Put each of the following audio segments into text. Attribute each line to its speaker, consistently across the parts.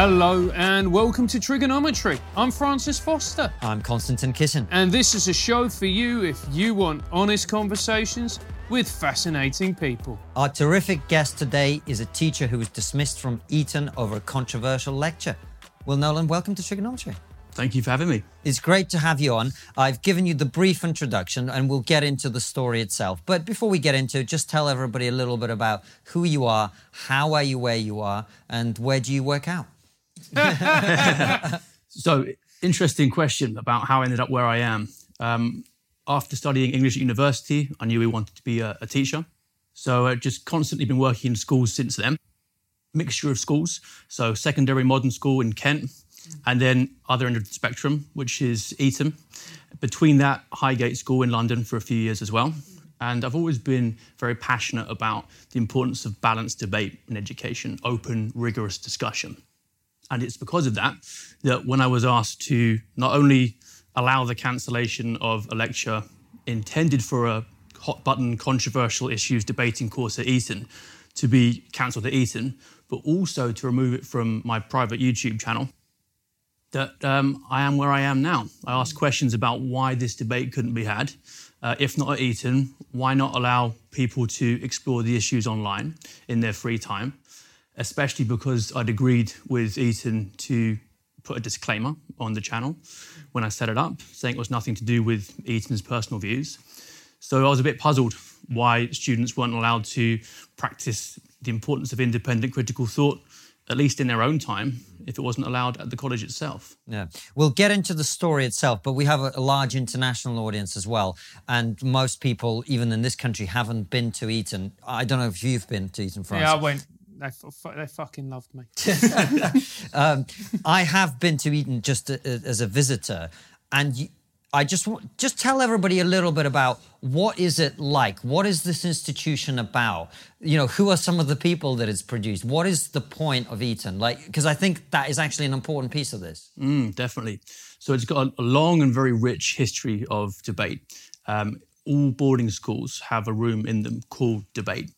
Speaker 1: Hello and welcome to TRIGGERnometry. I'm Francis Foster,
Speaker 2: I'm Konstantin Kisin.
Speaker 1: and this is a show for you if you want honest conversations with fascinating people.
Speaker 2: Our terrific guest today is a teacher who was dismissed from Eton over a controversial lecture. Will Knowland, welcome to TRIGGERnometry.
Speaker 3: Thank you for having me.
Speaker 2: It's great to have you on. I've given you the brief introduction and we'll get into the story itself. But before we get into it, just tell everybody a little bit about who you are, how are you where you are, and where do you work out?
Speaker 3: So, interesting question about how I ended up where I am. Um, after studying English at university, I knew I wanted to be a, a teacher. So, I've just constantly been working in schools since then. Mixture of schools. So, secondary modern school in Kent, and then other end of the spectrum, which is Eton. Between that, Highgate School in London for a few years as well. And I've always been very passionate about the importance of balanced debate in education, open, rigorous discussion. And it's because of that that when I was asked to not only allow the cancellation of a lecture intended for a hot button controversial issues debating course at Eton to be cancelled at Eton, but also to remove it from my private YouTube channel, that um, I am where I am now. I asked questions about why this debate couldn't be had. Uh, if not at Eton, why not allow people to explore the issues online in their free time? Especially because I'd agreed with Eton to put a disclaimer on the channel when I set it up, saying it was nothing to do with Eton's personal views. So I was a bit puzzled why students weren't allowed to practice the importance of independent critical thought, at least in their own time, if it wasn't allowed at the college itself.
Speaker 2: Yeah. We'll get into the story itself, but we have a, a large international audience as well. And most people, even in this country, haven't been to Eton. I don't know if you've been to Eton, Francis.
Speaker 1: Yeah, I went. They, f- they fucking loved me.
Speaker 2: um, I have been to Eton just a, a- as a visitor, and you, I just want just tell everybody a little bit about what is it like? What is this institution about? You know, who are some of the people that it's produced? What is the point of Eton? Like, because I think that is actually an important piece of this.
Speaker 3: Mm, definitely. So it's got a, a long and very rich history of debate. Um, all boarding schools have a room in them called debate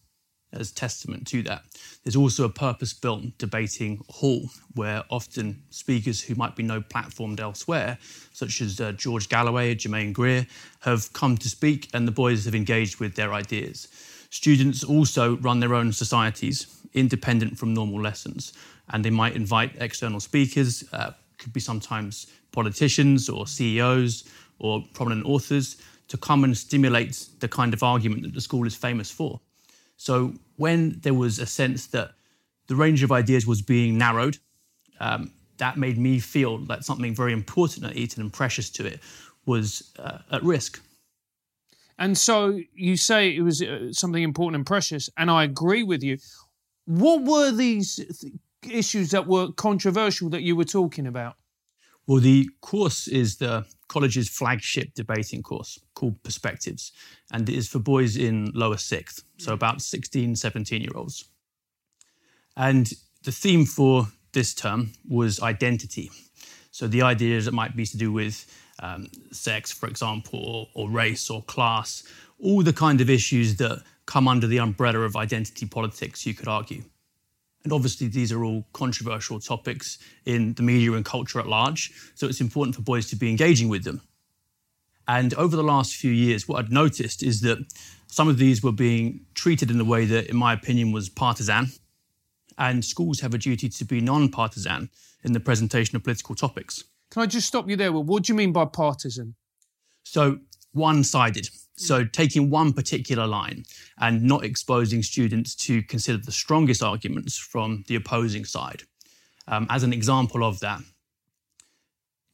Speaker 3: as testament to that. There's also a purpose built debating hall where often speakers who might be no platformed elsewhere, such as uh, George Galloway, Germaine Greer, have come to speak and the boys have engaged with their ideas. Students also run their own societies, independent from normal lessons, and they might invite external speakers, uh, could be sometimes politicians or CEOs or prominent authors, to come and stimulate the kind of argument that the school is famous for. So when there was a sense that the range of ideas was being narrowed, um, that made me feel that something very important at Eton and precious to it was uh, at risk.
Speaker 1: And so you say it was uh, something important and precious, and I agree with you. What were these th- issues that were controversial that you were talking about?
Speaker 3: Well, the course is the college's flagship debating course called Perspectives, and it is for boys in lower sixth, so about 16, 17 year olds. And the theme for this term was identity. So the ideas that might be to do with um, sex, for example, or, or race or class, all the kind of issues that come under the umbrella of identity politics, you could argue. And obviously, these are all controversial topics in the media and culture at large, so it's important for boys to be engaging with them. And over the last few years, what I'd noticed is that some of these were being treated in a way that, in my opinion, was partisan. And schools have a duty to be non partisan in the presentation of political topics.
Speaker 1: Can I just stop you there? Well, what do you mean by partisan?
Speaker 3: So, one sided. So, taking one particular line and not exposing students to consider the strongest arguments from the opposing side. Um, as an example of that,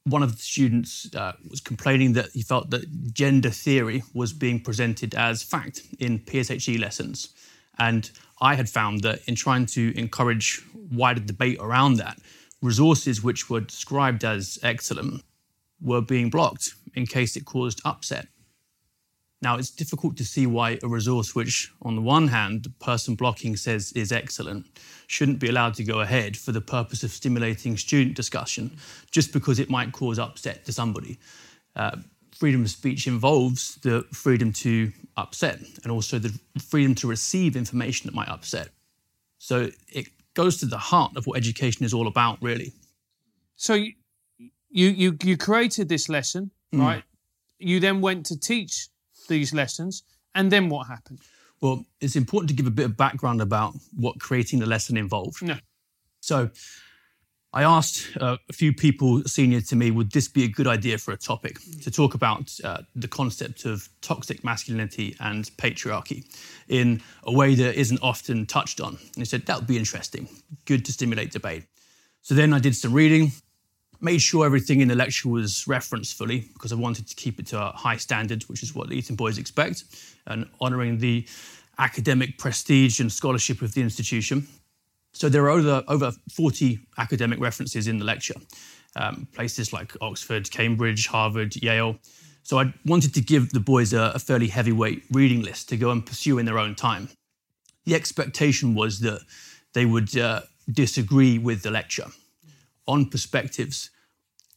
Speaker 3: one of the students uh, was complaining that he felt that gender theory was being presented as fact in PSHE lessons. And I had found that in trying to encourage wider debate around that, resources which were described as excellent were being blocked in case it caused upset. Now, it's difficult to see why a resource which, on the one hand, the person blocking says is excellent, shouldn't be allowed to go ahead for the purpose of stimulating student discussion, just because it might cause upset to somebody. Uh, freedom of speech involves the freedom to upset and also the freedom to receive information that might upset. So it goes to the heart of what education is all about, really.
Speaker 1: So you you you, created this lesson,
Speaker 3: Mm.
Speaker 1: right? You then went to teach these lessons, and then what happened?
Speaker 3: Well, it's important to give a bit of background about what creating the lesson involved.
Speaker 1: No.
Speaker 3: So, I asked uh, a few people senior to me, would this be a good idea for a topic to talk about uh, the concept of toxic masculinity and patriarchy in a way that isn't often touched on? And they said, that would be interesting, good to stimulate debate. So then I did some reading, made sure everything in the lecture was referenced fully because I wanted to keep it to a high standard, which is what the Eton boys expect, and honouring the academic prestige and scholarship of the institution. So there are over, over 40 academic references in the lecture, um, places like Oxford, Cambridge, Harvard, Yale. So I wanted to give the boys a, a fairly heavyweight reading list to go and pursue in their own time. The expectation was that they would uh, disagree with the lecture. On perspectives,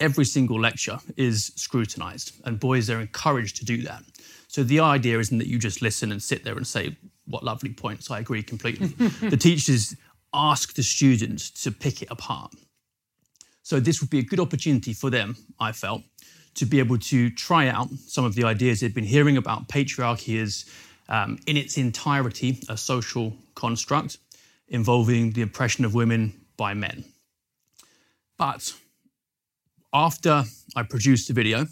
Speaker 3: every single lecture is scrutinized, and boys are encouraged to do that. So the idea isn't that you just listen and sit there and say, What lovely points, I agree completely. the teachers ask the students to pick it apart. So this would be a good opportunity for them, I felt, to be able to try out some of the ideas they've been hearing about patriarchy as, um, in its entirety, a social construct involving the oppression of women by men. But after I produced the video,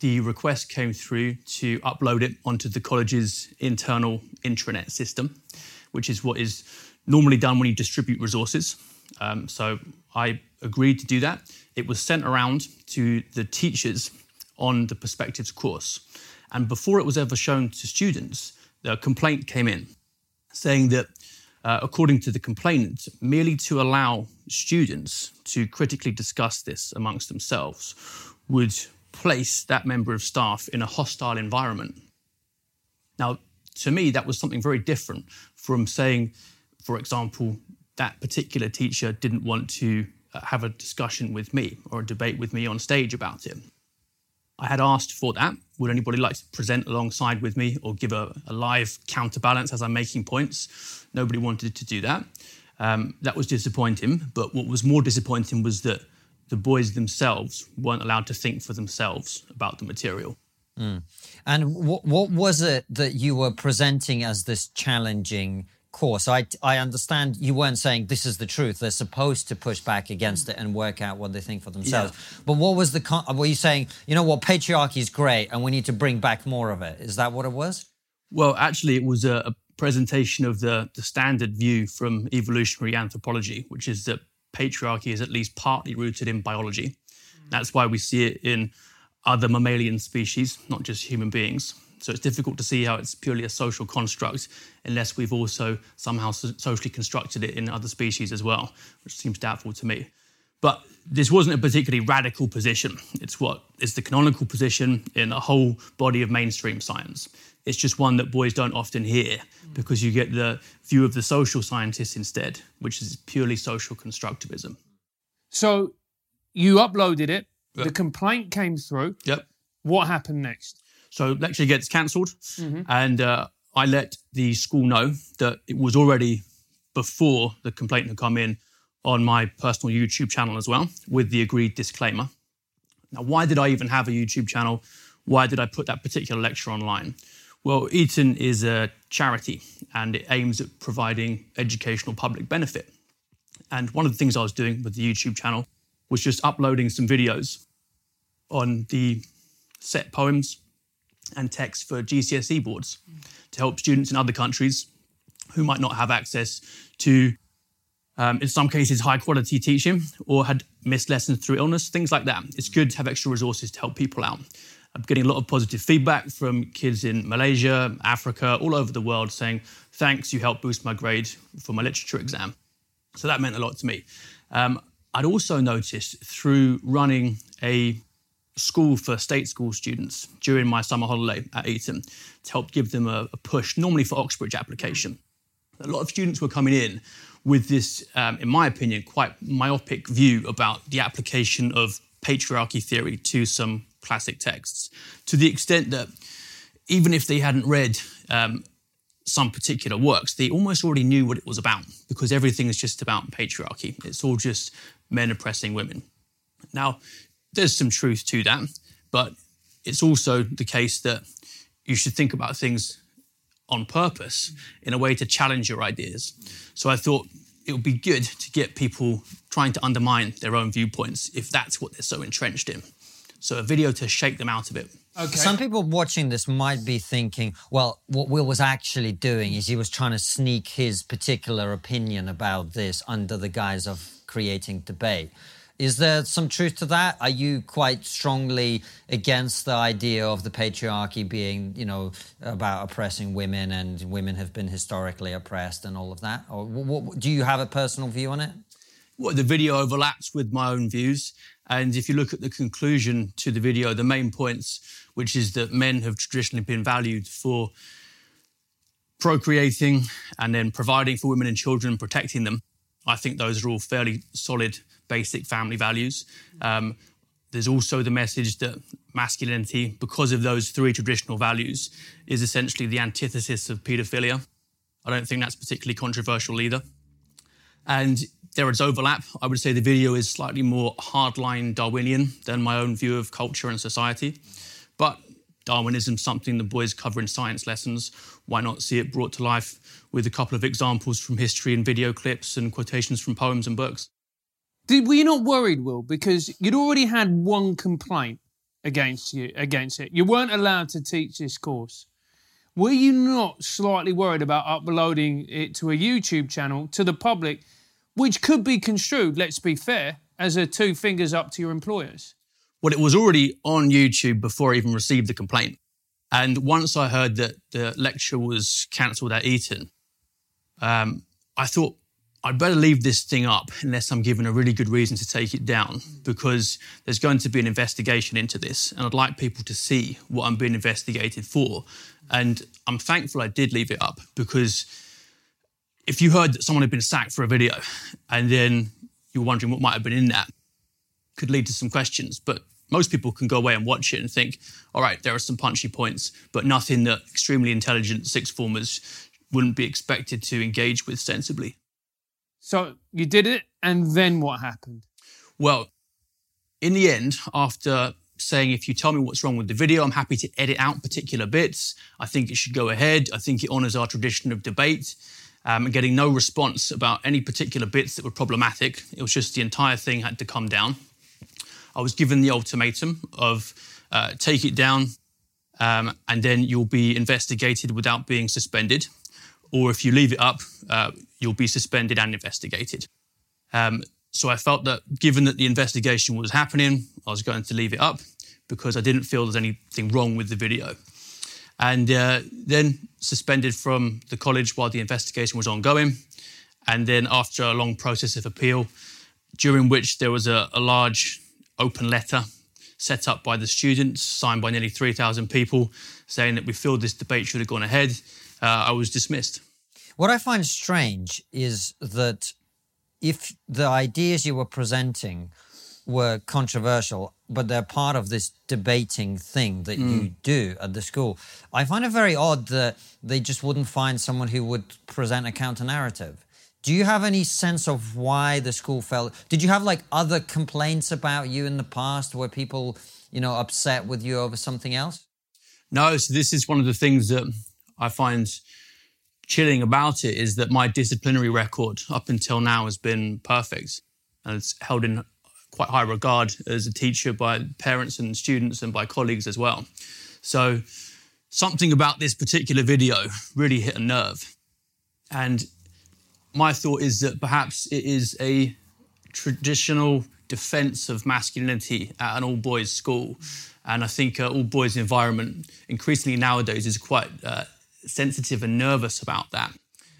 Speaker 3: the request came through to upload it onto the college's internal intranet system, which is what is normally done when you distribute resources. Um, so I agreed to do that. It was sent around to the teachers on the Perspectives course. And before it was ever shown to students, the complaint came in saying that, uh, according to the complainant, merely to allow students to critically discuss this amongst themselves would place that member of staff in a hostile environment. Now, to me, that was something very different from saying, for example, that particular teacher didn't want to uh, have a discussion with me or a debate with me on stage about it. I had asked for that. Would anybody like to present alongside with me or give a, a live counterbalance as I'm making points? Nobody wanted to do that. Um, that was disappointing. But what was more disappointing was that the boys themselves weren't allowed to think for themselves about the material.
Speaker 2: And what what was it that you were presenting as this challenging course? I I understand you weren't saying this is the truth. They're supposed to push back against it and work out what they think for themselves. But what was the con- were you saying? You know what, patriarchy is great, and we need to bring back more of it. Is that what it was?
Speaker 3: Well, actually, it was a, a presentation of the, the standard view from evolutionary anthropology, which is that patriarchy is at least partly rooted in biology. Mm. That's why we see it in other mammalian species, not just human beings. So it's difficult to see how it's purely a social construct unless we've also somehow so- socially constructed it in other species as well, which seems doubtful to me. But this wasn't a particularly radical position. It's what is the canonical position in a whole body of mainstream science. It's just one that boys don't often hear because you get the view of the social scientists instead, which is purely social constructivism.
Speaker 1: So you uploaded it. The complaint came through.
Speaker 3: Yep.
Speaker 1: What happened next?
Speaker 3: So lecture gets cancelled, and uh, I let the school know that it was already before the complaint had come in on my personal YouTube channel as well, with the agreed disclaimer. Now, why did I even have a YouTube channel? Why did I put that particular lecture online? Well, Eton is a charity and it aims at providing educational public benefit. And one of the things I was doing with the YouTube channel was just uploading some videos on the set poems and text for GCSE boards to help students in other countries who might not have access to, um, in some cases, high quality teaching or had missed lessons through illness, things like that. It's good to have extra resources to help people out. I'm getting a lot of positive feedback from kids in Malaysia, Africa, all over the world saying, thanks, you helped boost my grade for my literature exam. So that meant a lot to me. Um, I'd also noticed through running a school for state school students during my summer holiday at Eton to help give them a, a push, normally for Oxbridge application. A lot of students were coming in with this, um, in my opinion, quite myopic view about the application of patriarchy theory to some classic texts, to the extent that even if they hadn't read um, some particular works, they almost already knew what it was about because everything is just about patriarchy. It's all just men oppressing women. Now, there's some truth to that, but it's also the case that you should think about things on purpose in a way to challenge your ideas. So I thought it would be good to get people trying to undermine their own viewpoints if that's what they're so entrenched in. So a video to shake them out of it.
Speaker 1: Okay.
Speaker 2: Some people watching this might be thinking, well, what Will was actually doing is he was trying to sneak his particular opinion about this under the guise of creating debate. Is there some truth to that? Are you quite strongly against the idea of the patriarchy being, you know, about oppressing women and women have been historically oppressed and all of that? Or what, do you have a personal view on it?
Speaker 3: Well, the video overlaps with my own views. And if you look at the conclusion to the video, the main points, which is that men have traditionally been valued for procreating and then providing for women and children protecting them, I think those are all fairly solid basic family values. Um, there's also the message that masculinity, because of those three traditional values, is essentially the antithesis of paedophilia. I don't think that's particularly controversial either. And there is overlap. I would say the video is slightly more hardline Darwinian than my own view of culture and society. But Darwinism is something the boys cover in science lessons. Why not see it brought to life with a couple of examples from history and video clips and quotations from poems and books?
Speaker 1: Did, were you not worried, Will? Because you'd already had one complaint against you against it. You weren't allowed to teach this course. Were you not slightly worried about uploading it to a YouTube channel to the public, which could be construed, let's be fair, as a two fingers up to your employers?
Speaker 3: Well, it was already on YouTube before I even received the complaint. And once I heard that the lecture was cancelled at Eton, um, I thought, I'd better leave this thing up unless I'm given a really good reason to take it down because there's going to be an investigation into this and I'd like people to see what I'm being investigated for. And I'm thankful I did leave it up because if you heard that someone had been sacked for a video and then you're wondering what might have been in that, could lead to some questions. But most people can go away and watch it and think, all right, there are some punchy points, but nothing that extremely intelligent sixth formers wouldn't be expected to engage with sensibly.
Speaker 1: So you did it, and then what happened?
Speaker 3: Well, in the end, after saying, if you tell me what's wrong with the video, I'm happy to edit out particular bits. I think it should go ahead. I think it honours our tradition of debate. Um, and getting no response about any particular bits that were problematic. It was just the entire thing had to come down. I was given the ultimatum of uh, take it down, um, and then you'll be investigated without being suspended. Or if you leave it up, uh, you'll be suspended and investigated. Um, so I felt that given that the investigation was happening, I was going to leave it up because I didn't feel there's anything wrong with the video. And uh, then suspended from the college while the investigation was ongoing. And then after a long process of appeal, during which there was a, a large open letter set up by the students, signed by nearly 3,000 people, saying that we feel this debate should have gone ahead, uh, I was dismissed.
Speaker 2: What I find strange is that if the ideas you were presenting were controversial, but they're part of this debating thing that mm. you do at the school, I find it very odd that they just wouldn't find someone who would present a counter narrative. Do you have any sense of why the school felt? Did you have like other complaints about you in the past where people, you know, upset with you over something else?
Speaker 3: No, so this is one of the things that I find chilling about it is that my disciplinary record up until now has been perfect and it's held in quite high regard as a teacher by parents and students and by colleagues as well. So something about this particular video really hit a nerve. And my thought is that perhaps it is a traditional defense of masculinity at an all boys school. And I think an all boys environment increasingly nowadays is quite uh, sensitive and nervous about that,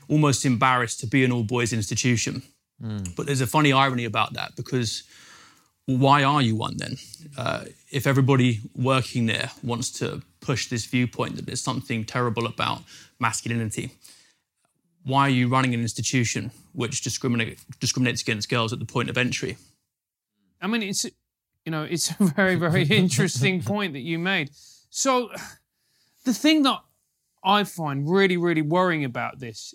Speaker 3: almost embarrassed to be an all boys institution. Mm. But there's a funny irony about that because why are you one then? Uh, if everybody working there wants to push this viewpoint that there's something terrible about masculinity, why are you running an institution which discriminate, discriminates against girls at the point of entry?
Speaker 1: I mean, it's you know, it's a very very interesting point that you made. So, the thing that I find really, really worrying about this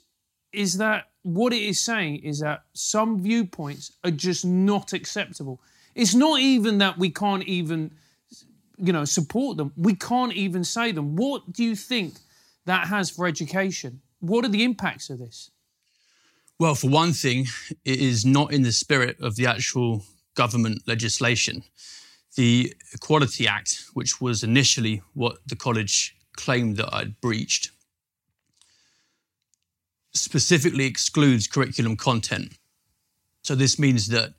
Speaker 1: is that what it is saying is that some viewpoints are just not acceptable. It's not even that we can't even, you know, support them. We can't even say them. What do you think that has for education? What are the impacts of this?
Speaker 3: Well, for one thing, it is not in the spirit of the actual government legislation. The Equality Act, which was initially what the college claimed that I'd breached, specifically excludes curriculum content. So this means that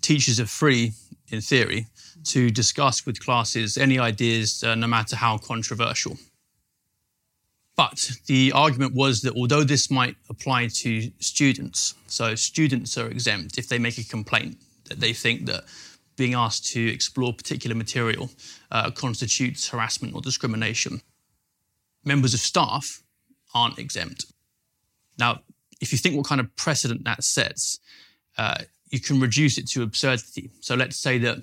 Speaker 3: teachers are free, in theory, to discuss with classes any ideas, uh, no matter how controversial. But the argument was that although this might apply to students, so students are exempt if they make a complaint that they think that being asked to explore particular material uh, constitutes harassment or discrimination. Members of staff aren't exempt. Now, if you think what kind of precedent that sets, uh, you can reduce it to absurdity. So let's say that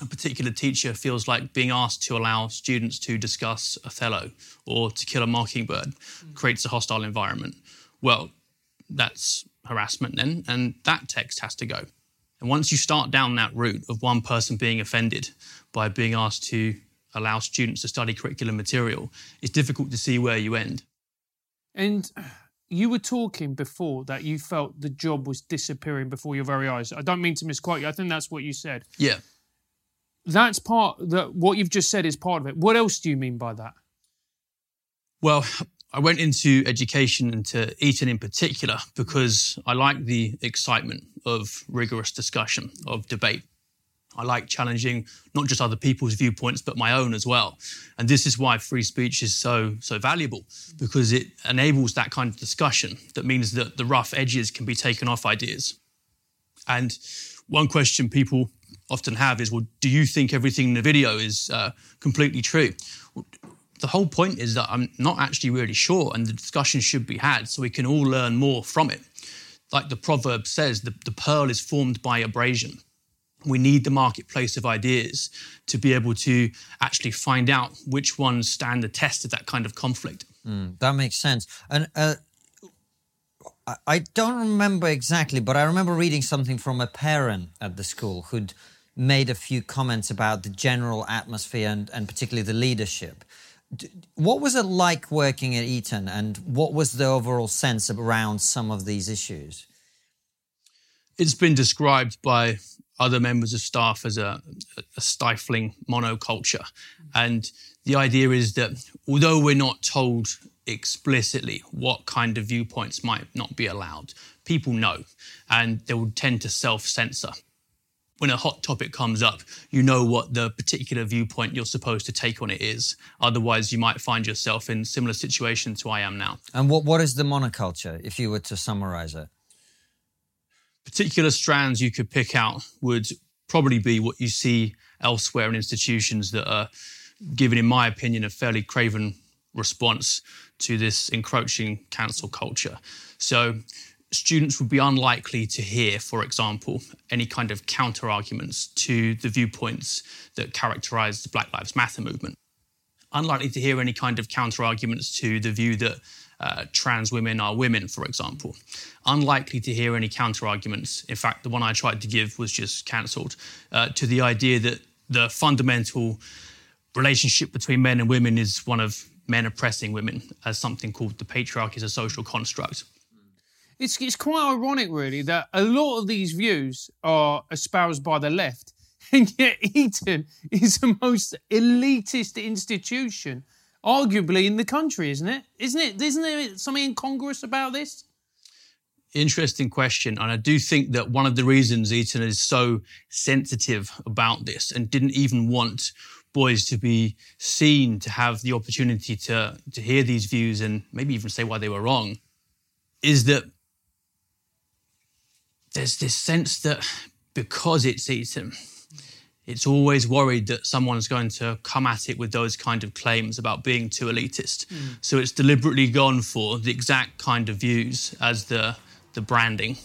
Speaker 3: a particular teacher feels like being asked to allow students to discuss Othello or to kill a mockingbird creates a hostile environment. Well, that's harassment then, and that text has to go. And once you start down that route of one person being offended by being asked to allow students to study curriculum material, it's difficult to see where you end.
Speaker 1: And you were talking before that you felt the job was disappearing before your very eyes. I don't mean to misquote you. I think that's what you said.
Speaker 3: Yeah
Speaker 1: that's part that what you've just said is part of it. What else do you mean by that?
Speaker 3: Well, I went into education and to Eton in particular because I like the excitement of rigorous discussion, of debate. I like challenging not just other people's viewpoints, but my own as well. And this is why free speech is so, so valuable because it enables that kind of discussion that means that the rough edges can be taken off ideas. And one question people often have is, well, do you think everything in the video is uh, completely true? The whole point is that I'm not actually really sure, and the discussion should be had so we can all learn more from it. Like the proverb says, the, the pearl is formed by abrasion. We need the marketplace of ideas to be able to actually find out which ones stand the test of that kind of conflict.
Speaker 2: Mm, that makes sense. And uh, I don't remember exactly, but I remember reading something from a parent at the school who'd made a few comments about the general atmosphere and, and particularly the leadership. What was it like working at Eton, and what was the overall sense around some of these issues?
Speaker 3: It's been described by other members of staff as a, a stifling monoculture. And the idea is that although we're not told explicitly what kind of viewpoints might not be allowed, people know and they will tend to self censor when a hot topic comes up, you know what the particular viewpoint you're supposed to take on it is. Otherwise, you might find yourself in similar situation to I am now.
Speaker 2: And what, what is the monoculture, if you were to summarize it?
Speaker 3: Particular strands you could pick out would probably be what you see elsewhere in institutions that are given, in my opinion, a fairly craven response to this encroaching cancel culture. So students would be unlikely to hear, for example, any kind of counter arguments to the viewpoints that characterize the Black Lives Matter movement. Unlikely to hear any kind of counter arguments to the view that uh, trans women are women, for example. Unlikely to hear any counter arguments. In fact, the one I tried to give was just cancelled uh, to the idea that the fundamental relationship between men and women is one of men oppressing women as something called the patriarchy as a social construct
Speaker 1: it's, it's quite ironic, really, that a lot of these views are espoused by the left, and yet Eton is the most elitist institution, arguably, in the country, isn't it? Isn't it? Isn't there something incongruous about this?
Speaker 3: Interesting question. And I do think that one of the reasons Eton is so sensitive about this and didn't even want boys to be seen to have the opportunity to, to hear these views and maybe even say why they were wrong is that there's this sense that because it's Eton, it's always worried that someone's going to come at it with those kind of claims about being too elitist. Mm. So it's deliberately gone for the exact kind of views as the, the branding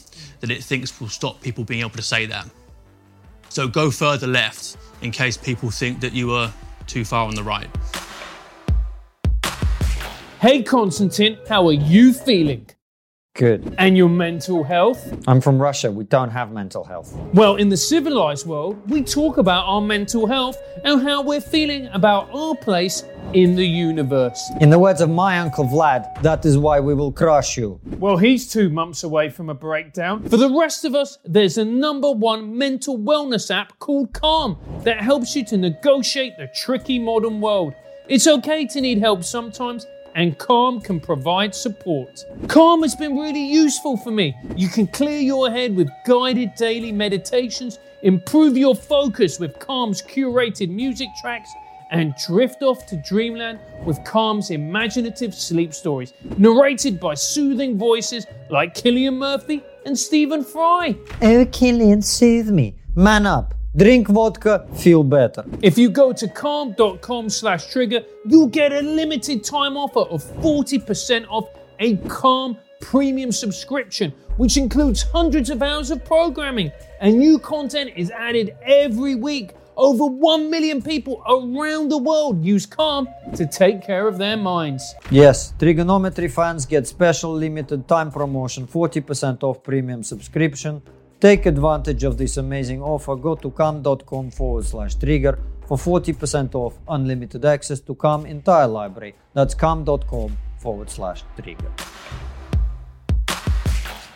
Speaker 3: that it thinks will stop people being able to say that. So go further left in case people think that you are too far on the right.
Speaker 1: Hey Konstantin, how are you feeling?
Speaker 2: Good.
Speaker 1: And your mental health?
Speaker 2: I'm from Russia. We don't have mental health.
Speaker 1: Well, in the civilized world, we talk about our mental health and how we're feeling about our place in the universe.
Speaker 2: In the words of my uncle Vlad, that is why we will crush you.
Speaker 1: Well, he's two months away from a breakdown. For the rest of us, there's a number one mental wellness app called Calm that helps you to negotiate the tricky modern world. It's okay to need help sometimes and Calm can provide support. Calm has been really useful for me. You can clear your head with guided daily meditations, improve your focus with Calm's curated music tracks, and drift off to dreamland with Calm's imaginative sleep stories, narrated by soothing voices like Cillian Murphy and Stephen Fry.
Speaker 2: Oh, Cillian, soothe me. Man up. Drink vodka, feel better.
Speaker 1: If you go to calm.com slash trigger, you'll get a limited time offer of 40% off a Calm premium subscription, which includes hundreds of hours of programming. And new content is added every week. Over 1 million people around the world use Calm to take care of their minds.
Speaker 2: Yes, TRIGGERnometry fans get special limited time promotion 40% off premium subscription Take advantage of this amazing offer. Go to calm.com forward slash trigger for 40% off unlimited access to Calm entire library. That's calm.com forward slash trigger.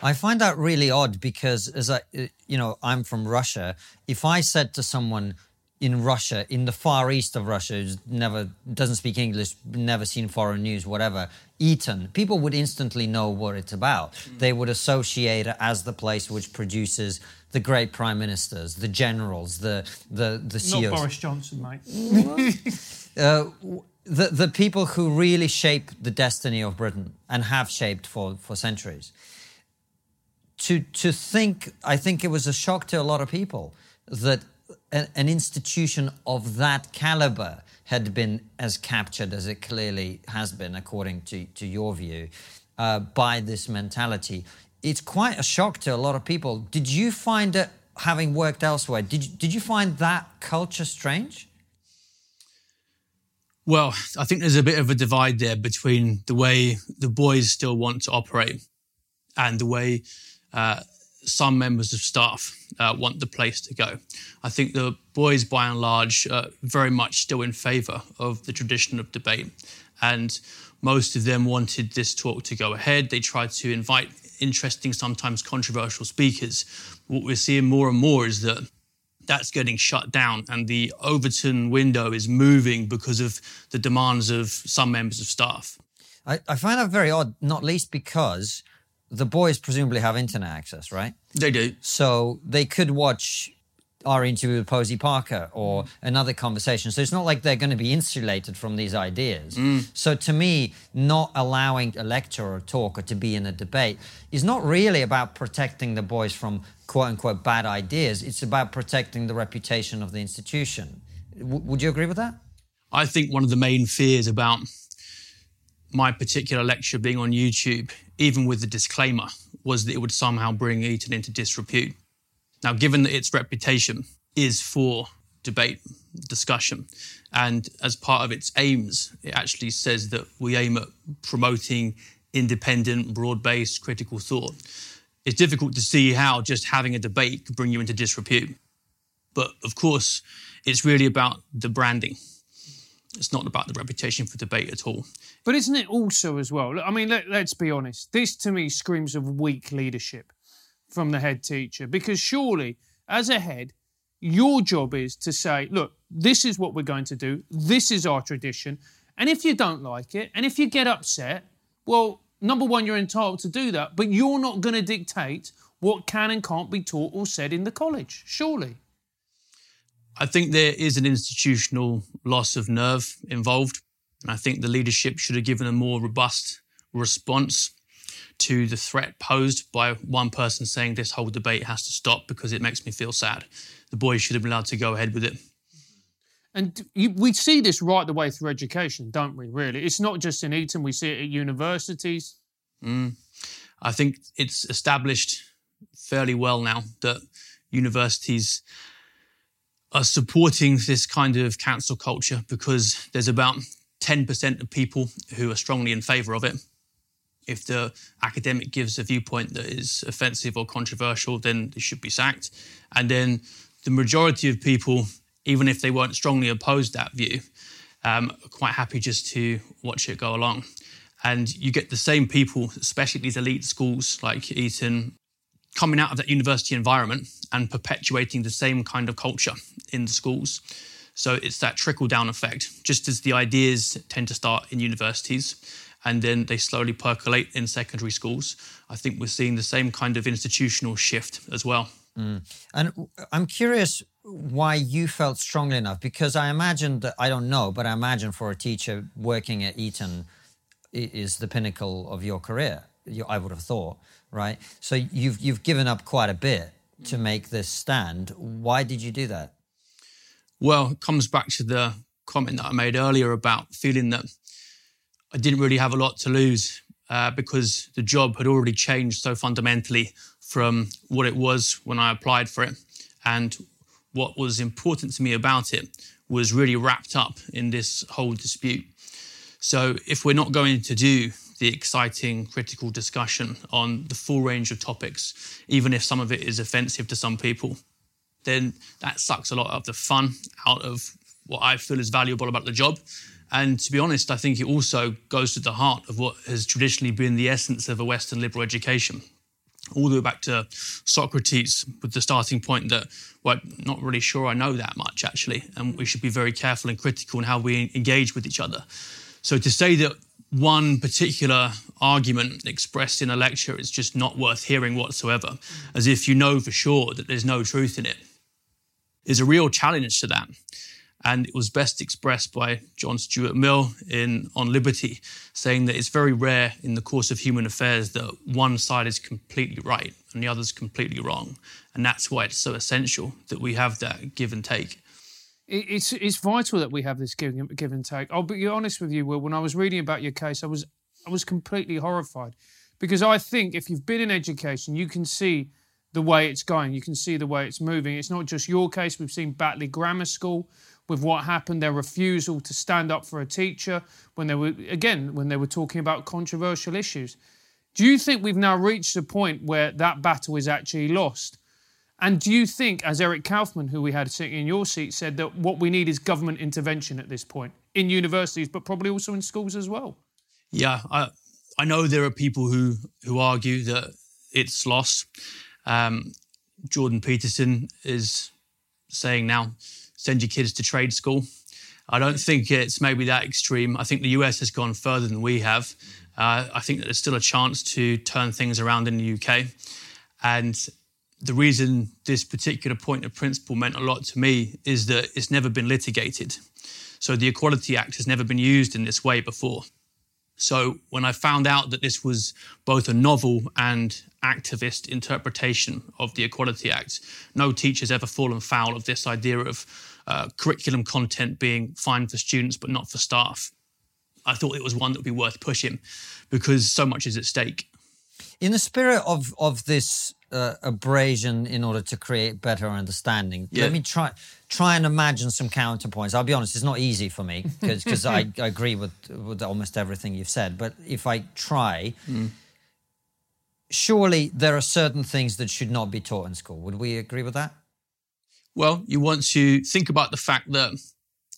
Speaker 2: I find that really odd because, as I, you know, I'm from Russia. If I said to someone, in Russia, in the far east of Russia, who's never doesn't speak English, never seen foreign news, whatever, Eton, people would instantly know what it's about. Mm. They would associate it as the place which produces the great prime ministers, the generals, the the the CEOs.
Speaker 1: Not Boris Johnson, mate.
Speaker 2: uh, the the people who really shape the destiny of Britain and have shaped for for centuries. To to think, I think it was a shock to a lot of people that an, an institution of that caliber had been as captured as it clearly has been, according to, to your view, uh, by this mentality. It's quite a shock to a lot of people. Did you find it, having worked elsewhere, did you, did you find that culture strange?
Speaker 3: Well, I think there's a bit of a divide there between the way the boys still want to operate and the way uh, some members of staff uh, want the place to go. I think the boys, by and large, are very much still in favour of the tradition of debate. And most of them wanted this talk to go ahead. They tried to invite interesting, sometimes controversial speakers. What we're seeing more and more is that that's getting shut down and the Overton window is moving because of the demands of some members of staff.
Speaker 2: I, I find that very odd, not least because the boys presumably have internet access, right?
Speaker 3: They do.
Speaker 2: So they could watch our interview with Posie Parker or another conversation. So it's not like they're going to be insulated from these ideas. Mm. So to me, not allowing a lecture or a talk or to be in a debate is not really about protecting the boys from quote unquote bad ideas. It's about protecting the reputation of the institution. W- would you agree with that?
Speaker 3: I think one of the main fears about my particular lecture being on YouTube, even with the disclaimer, was that it would somehow bring Eton into disrepute. Now, given that its reputation is for debate, discussion, and as part of its aims, it actually says that we aim at promoting independent, broad based critical thought. It's difficult to see how just having a debate could bring you into disrepute. But of course, it's really about the branding. It's not about the reputation for debate at all.
Speaker 1: But isn't it also as well? I mean, let, let's be honest. This to me screams of weak leadership from the head teacher because surely, as a head, your job is to say, look, this is what we're going to do. This is our tradition. And if you don't like it, and if you get upset, well, number one, you're entitled to do that, but you're not going to dictate what can and can't be taught or said in the college, surely.
Speaker 3: I think there is an institutional loss of nerve involved. And I think the leadership should have given a more robust response to the threat posed by one person saying this whole debate has to stop because it makes me feel sad. The boys should have been allowed to go ahead with it.
Speaker 1: And you, we see this right the way through education, don't we, really? It's not just in Eton, we see it at universities.
Speaker 3: Mm. I think it's established fairly well now that universities are supporting this kind of cancel culture because there's about 10% of people who are strongly in favour of it. If the academic gives a viewpoint that is offensive or controversial, then they should be sacked. And then the majority of people, even if they weren't strongly opposed that view, um, are quite happy just to watch it go along. And you get the same people, especially these elite schools like Eton, coming out of that university environment and perpetuating the same kind of culture in the schools. So it's that trickle down effect, just as the ideas tend to start in universities and then they slowly percolate in secondary schools. I think we're seeing the same kind of institutional shift as well.
Speaker 2: Mm. And I'm curious why you felt strongly enough because I imagine that I don't know, but I imagine for a teacher working at Eton is the pinnacle of your career. I would have thought, right? So you've you've given up quite a bit to make this stand. Why did you do that?
Speaker 3: Well, it comes back to the comment that I made earlier about feeling that I didn't really have a lot to lose uh, because the job had already changed so fundamentally from what it was when I applied for it. And what was important to me about it was really wrapped up in this whole dispute. So, if we're not going to do the exciting critical discussion on the full range of topics, even if some of it is offensive to some people, then that sucks a lot of the fun out of what I feel is valuable about the job. And to be honest, I think it also goes to the heart of what has traditionally been the essence of a Western liberal education. All the way back to Socrates, with the starting point that, well, not really sure I know that much actually, and we should be very careful and critical in how we engage with each other. So to say that one particular argument expressed in a lecture is just not worth hearing whatsoever, as if you know for sure that there's no truth in it, is a real challenge to that. And it was best expressed by John Stuart Mill in On Liberty, saying that it's very rare in the course of human affairs that one side is completely right and the other is completely wrong. And that's why it's so essential that we have that give and take.
Speaker 1: It's, it's vital that we have this give, give and take. I'll be honest with you, Will. When I was reading about your case, I was I was completely horrified because I think if you've been in education, you can see the way it's going. You can see the way it's moving. It's not just your case. We've seen Batley Grammar School with what happened, their refusal to stand up for a teacher when they were, again, when they were talking about controversial issues. Do you think we've now reached a point where that battle is actually lost? And do you think, as Eric Kaufmann, who we had sitting in your seat, said that what we need is government intervention at this point in universities, but probably also in schools as well?
Speaker 3: Yeah, I, I know there are people who, who argue that it's lost. Um, Jordan Peterson is saying now send your kids to trade school. I don't think it's maybe that extreme. I think the US has gone further than we have. Uh, I think that there's still a chance to turn things around in the UK. And the reason this particular point of principle meant a lot to me is that it's never been litigated. So the Equality Act has never been used in this way before. So when I found out that this was both a novel and activist interpretation of the Equality Act, no teacher's ever fallen foul of this idea of uh, curriculum content being fine for students but not for staff. I thought it was one that would be worth pushing because so much is at stake.
Speaker 2: In the spirit of of this uh, abrasion in order to create better understanding, yeah. let me try try and imagine some counterpoints. I'll be honest, it's not easy for me because I, I, agree with with almost everything you've said. But if I try, mm. surely there are certain things that should not be taught in school. Would we agree with that?
Speaker 3: Well, you want to think about the fact that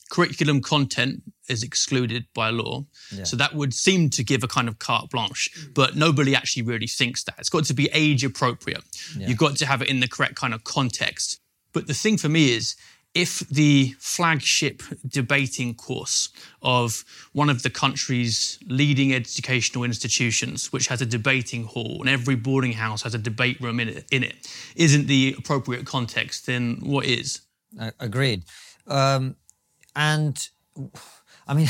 Speaker 3: curriculum content is excluded by law. Yeah. So that would seem to give a kind of carte blanche, but nobody actually really thinks that. It's got to be age appropriate. Yeah. You've got to have it in the correct kind of context. But the thing for me is if the flagship debating course of one of the country's leading educational institutions, which has a debating hall and every boarding house has a debate room in it, in it isn't the appropriate context, then what is?
Speaker 2: Uh, agreed. Um, and I mean,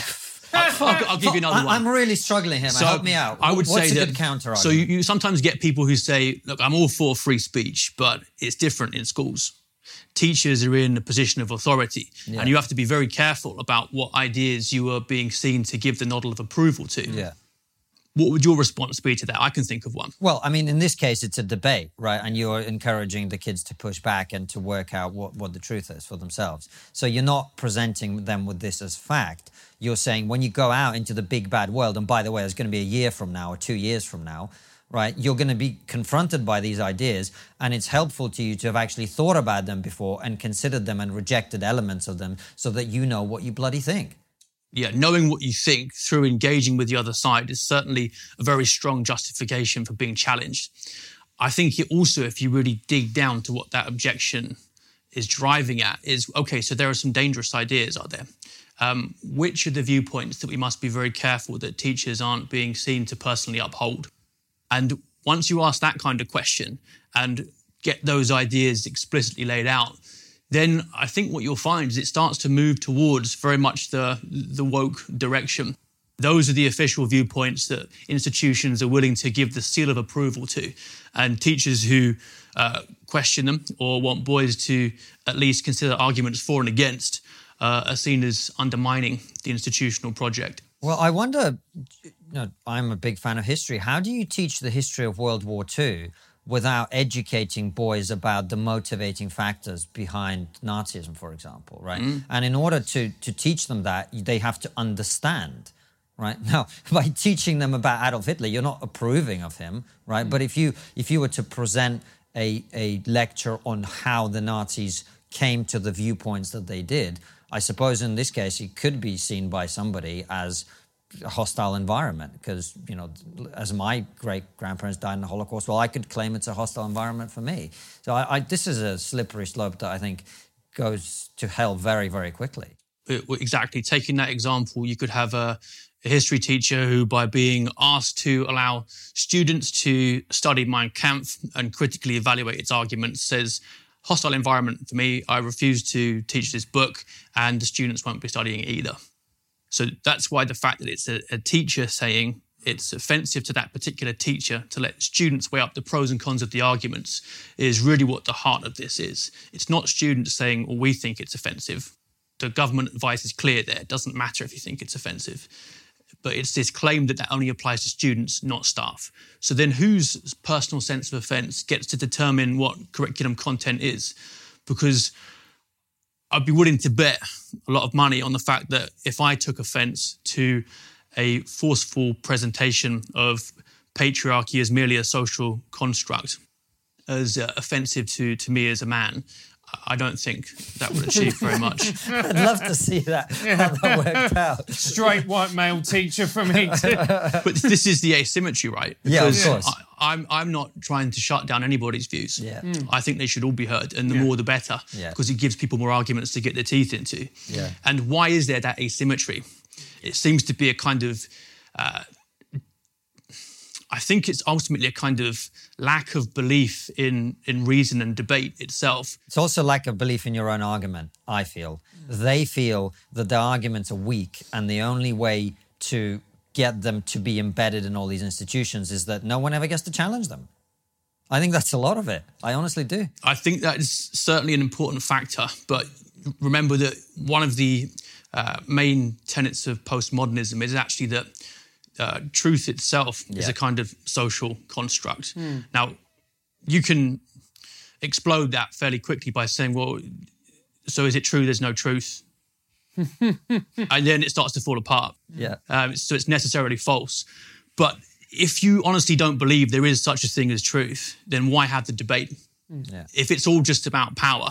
Speaker 3: I'll, I'll, give you another one.
Speaker 2: I'm really struggling here. Man. So Help me out.
Speaker 3: I would
Speaker 2: What's
Speaker 3: say
Speaker 2: a that. counter
Speaker 3: so you, you sometimes get people who say, "Look, I'm all for free speech, but it's different in schools." teachers are in a position of authority yeah. and you have to be very careful about what ideas you are being seen to give the nod of approval to.
Speaker 2: Yeah.
Speaker 3: What would your response be to that? I can think of one.
Speaker 2: Well, I mean, in this case, it's a debate, right? And you're encouraging the kids to push back and to work out what, what the truth is for themselves. So you're not presenting them with this as fact. You're saying when you go out into the big bad world, and by the way, it's going to be a year from now or two years from now, right? You're going to be confronted by these ideas, and it's helpful to you to have actually thought about them before and considered them and rejected elements of them so that you know what you bloody think.
Speaker 3: Yeah, knowing what you think through engaging with the other side is certainly a very strong justification for being challenged. I think it also, if you really dig down to what that objection is driving at, is okay, so there are some dangerous ideas, are there? Um, which are the viewpoints that we must be very careful that teachers aren't being seen to personally uphold? And once you ask that kind of question and get those ideas explicitly laid out, then I think what you'll find is it starts to move towards very much the, the woke direction. Those are the official viewpoints that institutions are willing to give the seal of approval to. And teachers who uh, question them or want boys to at least consider arguments for and against uh, are seen as undermining the institutional project.
Speaker 2: Well, I wonder, you know, I'm a big fan of history. How do you teach the history of World War II without educating boys about the motivating factors behind Nazism, for example, right? Mm. And in order to, to teach them that, they have to understand, right? Now, by teaching them about Adolf Hitler, you're not approving of him, right? Mm. But if you if you were to present a, a lecture on how the Nazis came to the viewpoints that they did, I suppose in this case it could be seen by somebody as hostile environment because you know as my great grandparents died in the holocaust well i could claim it's a hostile environment for me. So I, I, this is a slippery slope that i think goes to hell very very quickly.
Speaker 3: Exactly. Taking that example you could have a, a history teacher who by being asked to allow students to study mein kampf and critically evaluate its arguments says hostile environment for me. I refuse to teach this book and the students won't be studying it either so that's why the fact that it's a, a teacher saying it's offensive to that particular teacher to let students weigh up the pros and cons of the arguments is really what the heart of this is. It's not students saying, well, we think it's offensive. The government advice is clear there. It doesn't matter if you think it's offensive. But it's this claim that that only applies to students, not staff. So then whose personal sense of offence gets to determine what curriculum content is? Because I'd be willing to bet a lot of money on the fact that if I took offense to a forceful presentation of patriarchy as merely a social construct, as uh, offensive to, to me as a man, I don't think that would achieve very much.
Speaker 2: I'd love to see that, how that worked out.
Speaker 1: Straight white male teacher from me.
Speaker 3: but this is the asymmetry, right?
Speaker 2: Because yeah, of course.
Speaker 3: I, am I'm, I'm not trying to shut down anybody's views.
Speaker 2: Yeah. Mm.
Speaker 3: I think they should all be heard, and the yeah. more the better, yeah. because it gives people more arguments to get their teeth into.
Speaker 2: Yeah.
Speaker 3: And why is there that asymmetry? It seems to be a kind of uh, I think it's ultimately a kind of lack of belief in, in reason and debate itself.
Speaker 2: It's also lack of belief in your own argument, I feel. They feel that their arguments are weak, and the only way to get them to be embedded in all these institutions is that no one ever gets to challenge them. I think that's a lot of it. I honestly do.
Speaker 3: I think that is certainly an important factor, but remember that one of the uh, main tenets of postmodernism is actually that uh, truth itself yeah. is a kind of social construct. Mm. Now, you can explode that fairly quickly by saying, well, so is it true there's no truth? and then it starts to fall apart.
Speaker 2: Yeah. Um,
Speaker 3: so it's necessarily false. But if you honestly don't believe there is such a thing as truth, then why have the debate?
Speaker 2: Hmm. Yeah.
Speaker 3: If it's all just about power,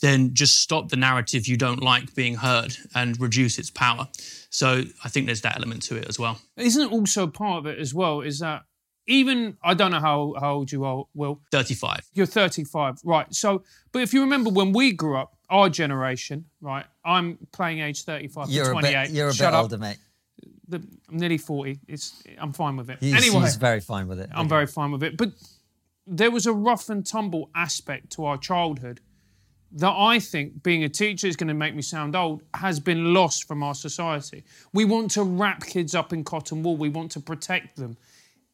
Speaker 3: then just stop the narrative you don't like being heard and reduce its power. So I think there's that element to it as well.
Speaker 1: Isn't it also part of it as well? Is that even I don't know how, how old you are, Will.
Speaker 3: 35.
Speaker 1: You're 35, right? So, but if you remember when we grew up, our generation, right? I'm playing age 35
Speaker 2: you're
Speaker 1: to 28.
Speaker 2: A bit, you're a Shut bit up. older, mate.
Speaker 1: The, I'm nearly 40. It's I'm fine with it.
Speaker 2: He's,
Speaker 1: anyway,
Speaker 2: he's very fine with it.
Speaker 1: I'm very fine with it. But there was a rough and tumble aspect to our childhood that I think being a teacher is going to make me sound old has been lost from our society. We want to wrap kids up in cotton wool, we want to protect them.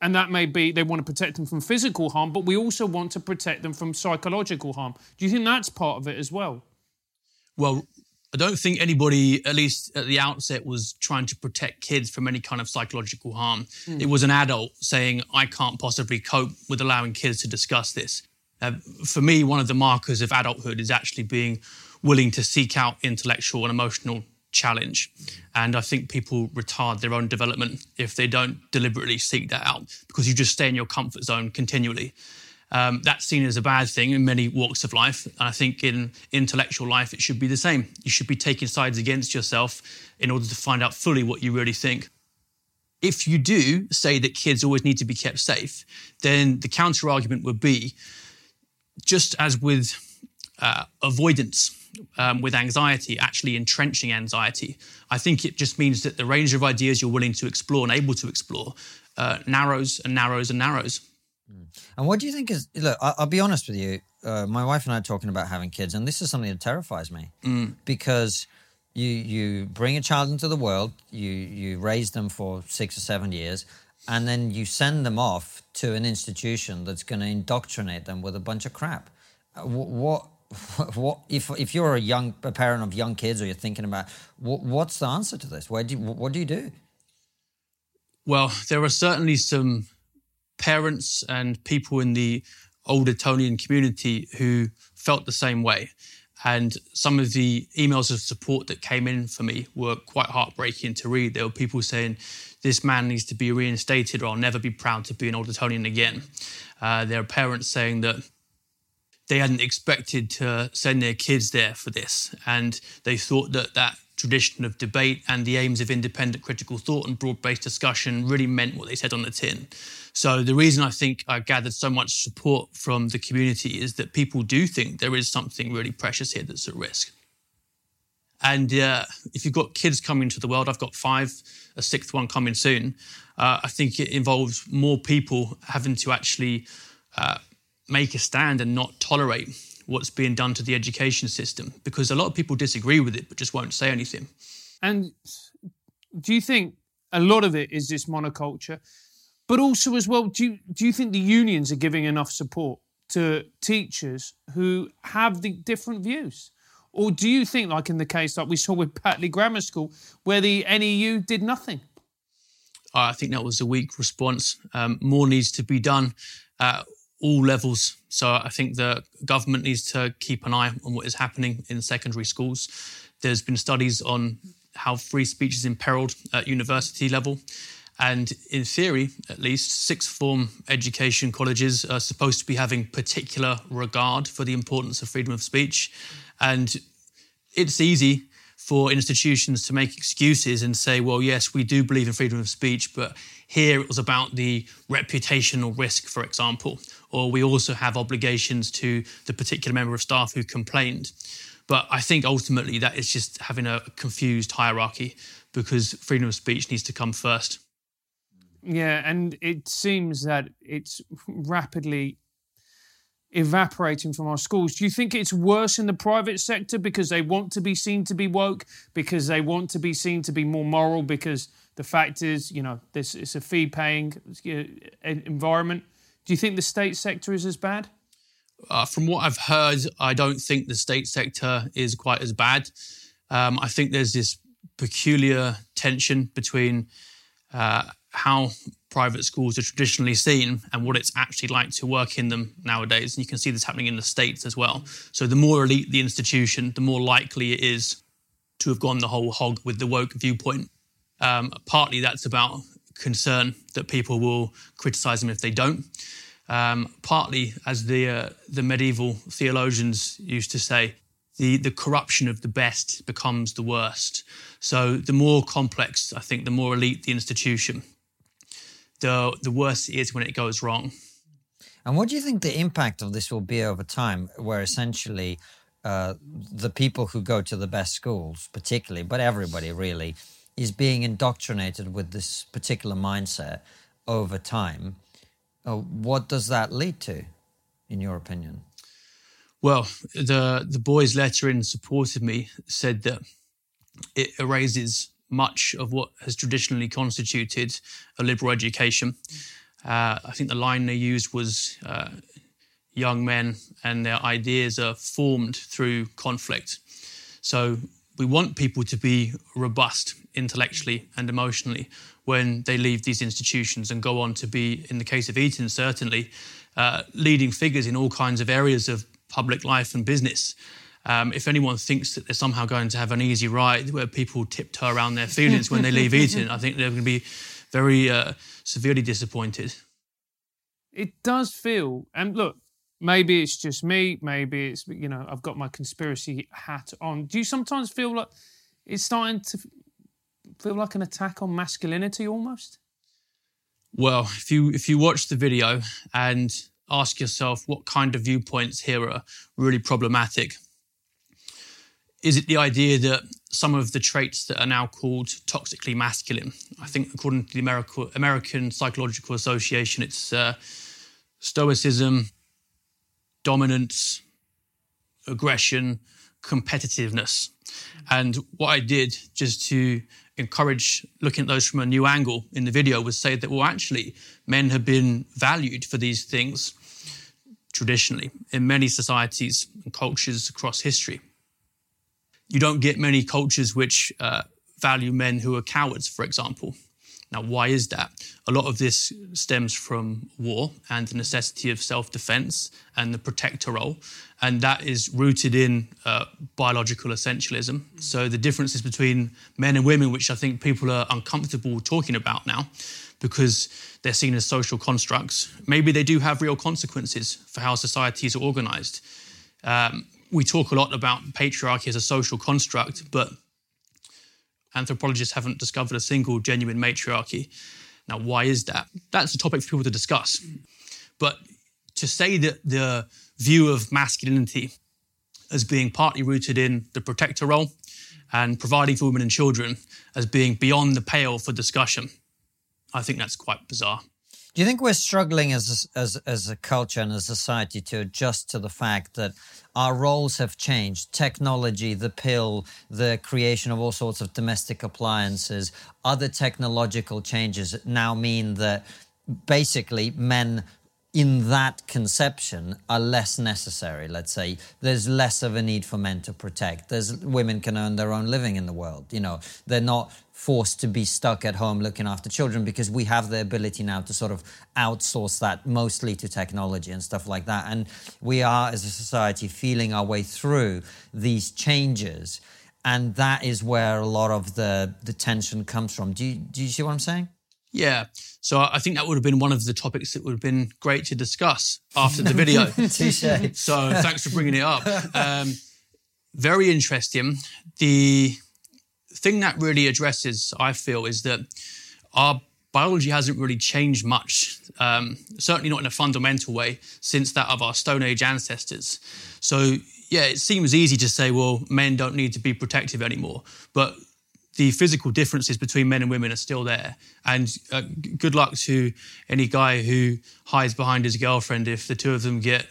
Speaker 1: And that may be they want to protect them from physical harm, but we also want to protect them from psychological harm. Do you think that's part of it as well?
Speaker 3: Well, I don't think anybody, at least at the outset, was trying to protect kids from any kind of psychological harm. Hmm. It was an adult saying, I can't possibly cope with allowing kids to discuss this. Uh, for me, one of the markers of adulthood is actually being willing to seek out intellectual and emotional challenge. And I think people retard their own development if they don't deliberately seek that out because you just stay in your comfort zone continually. Um, that's seen as a bad thing in many walks of life. And I think in intellectual life, it should be the same. You should be taking sides against yourself in order to find out fully what you really think. If you do say that kids always need to be kept safe, then the counter argument would be just as with uh, avoidance, um, with anxiety, actually entrenching anxiety, I think it just means that the range of ideas you're willing to explore and able to explore uh, narrows and narrows and narrows.
Speaker 2: And what do you think is? Look, I'll be honest with you. Uh, my wife and I are talking about having kids, and this is something that terrifies me because you you bring a child into the world, you you raise them for six or seven years, and then you send them off to an institution that's going to indoctrinate them with a bunch of crap. Uh, what what if if you're a young a parent of young kids or you're thinking about what, what's the answer to this? Where do you, what do you do?
Speaker 3: Well, there are certainly some parents and people in the old Etonian community who felt the same way. And some of the emails of support that came in for me were quite heartbreaking to read. There were people saying, This man needs to be reinstated, or I'll never be proud to be an Old Etonian again. Uh, there are parents saying that they hadn't expected to send their kids there for this. And they thought that that tradition of debate and the aims of independent critical thought and broad based discussion really meant what they said on the tin. So, the reason I think I gathered so much support from the community is that people do think there is something really precious here that's at risk. And uh, if you've got kids coming into the world, I've got five, a sixth one coming soon. Uh, I think it involves more people having to actually uh, make a stand and not tolerate what's being done to the education system because a lot of people disagree with it but just won't say anything.
Speaker 1: And do you think a lot of it is this monoculture? But also, as well, do you, do you think the unions are giving enough support to teachers who have the different views? Or do you think, like in the case like we saw with Batley Grammar School, where the NEU did nothing?
Speaker 3: I think that was a weak response. Um, more needs to be done at all levels. So I think the government needs to keep an eye on what is happening in secondary schools. There's been studies on how free speech is imperiled at university level. And in theory, at least, sixth form education colleges are supposed to be having particular regard for the importance of freedom of speech. And it's easy for institutions to make excuses and say, well, yes, we do believe in freedom of speech, but here it was about the reputational risk, for example, or we also have obligations to the particular member of staff who complained. But I think ultimately that is just having a confused hierarchy because freedom of speech needs to come first.
Speaker 1: Yeah, and it seems that it's rapidly evaporating from our schools. Do you think it's worse in the private sector because they want to be seen to be woke, because they want to be seen to be more moral, because the fact is, you know, this it's a fee paying environment? Do you think the state sector is as bad?
Speaker 3: Uh, from what I've heard, I don't think the state sector is quite as bad. Um, I think there's this peculiar tension between uh, how private schools are traditionally seen and what it's actually like to work in them nowadays. And you can see this happening in the States as well. So the more elite the institution, the more likely it is to have gone the whole hog with the woke viewpoint. Um, partly that's about concern that people will criticize them if they don't. Um, partly, as the uh, the medieval theologians used to say, the, the corruption of the best becomes the worst. So the more complex, I think, the more elite the institution, the, the worse it is when it goes wrong.
Speaker 2: And what do you think the impact of this will be over time, where essentially uh, the people who go to the best schools, particularly, but everybody really, is being indoctrinated with this particular mindset over time? Uh, what does that lead to, in your opinion?
Speaker 3: Well, the the boy's letter in support of me said that it erases much of what has traditionally constituted a liberal education. Uh, I think the line they used was uh, young men and their ideas are formed through conflict. So we want people to be robust intellectually and emotionally when they leave these institutions and go on to be, in the case of Eton, certainly, uh, leading figures in all kinds of areas of public life and business. Um, if anyone thinks that they're somehow going to have an easy ride where people tiptoe around their feelings when they leave Eton, I think they're going to be very uh, severely disappointed.
Speaker 1: It does feel, and look, maybe it's just me, maybe it's, you know, I've got my conspiracy hat on. Do you sometimes feel like it's starting to feel like an attack on masculinity almost?
Speaker 3: Well, if you if you watch the video and ask yourself what kind of viewpoints here are really problematic, is it the idea that some of the traits that are now called toxically masculine? I think, according to the American, Psychological Association, it's uh, stoicism, dominance, aggression, competitiveness. And what I did just to encourage looking at those from a new angle in the video was say that, well, actually, men have been valued for these things traditionally in many societies and cultures across history. You don't get many cultures which uh, value men who are cowards, for example. Now, why is that? A lot of this stems from war and the necessity of self defense and the protector role. And that is rooted in uh, biological essentialism. So, the differences between men and women, which I think people are uncomfortable talking about now because they're seen as social constructs, maybe they do have real consequences for how societies are organized. Um, we talk a lot about patriarchy as a social construct, but anthropologists haven't discovered a single genuine matriarchy. Now, why is that? That's a topic for people to discuss. But to say that the view of masculinity as being partly rooted in the protector role and providing for women and children as being beyond the pale for discussion, I think that's quite bizarre.
Speaker 2: Do you think we're struggling as a, as as a culture and a society to adjust to the fact that our roles have changed? Technology, the pill, the creation of all sorts of domestic appliances, other technological changes now mean that basically men in that conception are less necessary let's say. There's less of a need for men to protect. There's women can earn their own living in the world you know. They're not forced to be stuck at home looking after children because we have the ability now to sort of outsource that mostly to technology and stuff like that and we are as a society feeling our way through these changes and that is where a lot of the the tension comes from do you, do you see what i'm saying
Speaker 3: yeah. So I think that would have been one of the topics that would have been great to discuss after the video. so thanks for bringing it up. Um, very interesting. The thing that really addresses, I feel, is that our biology hasn't really changed much, um, certainly not in a fundamental way, since that of our Stone Age ancestors. So, yeah, it seems easy to say, well, men don't need to be protective anymore. But the physical differences between men and women are still there. And uh, good luck to any guy who hides behind his girlfriend if the two of them get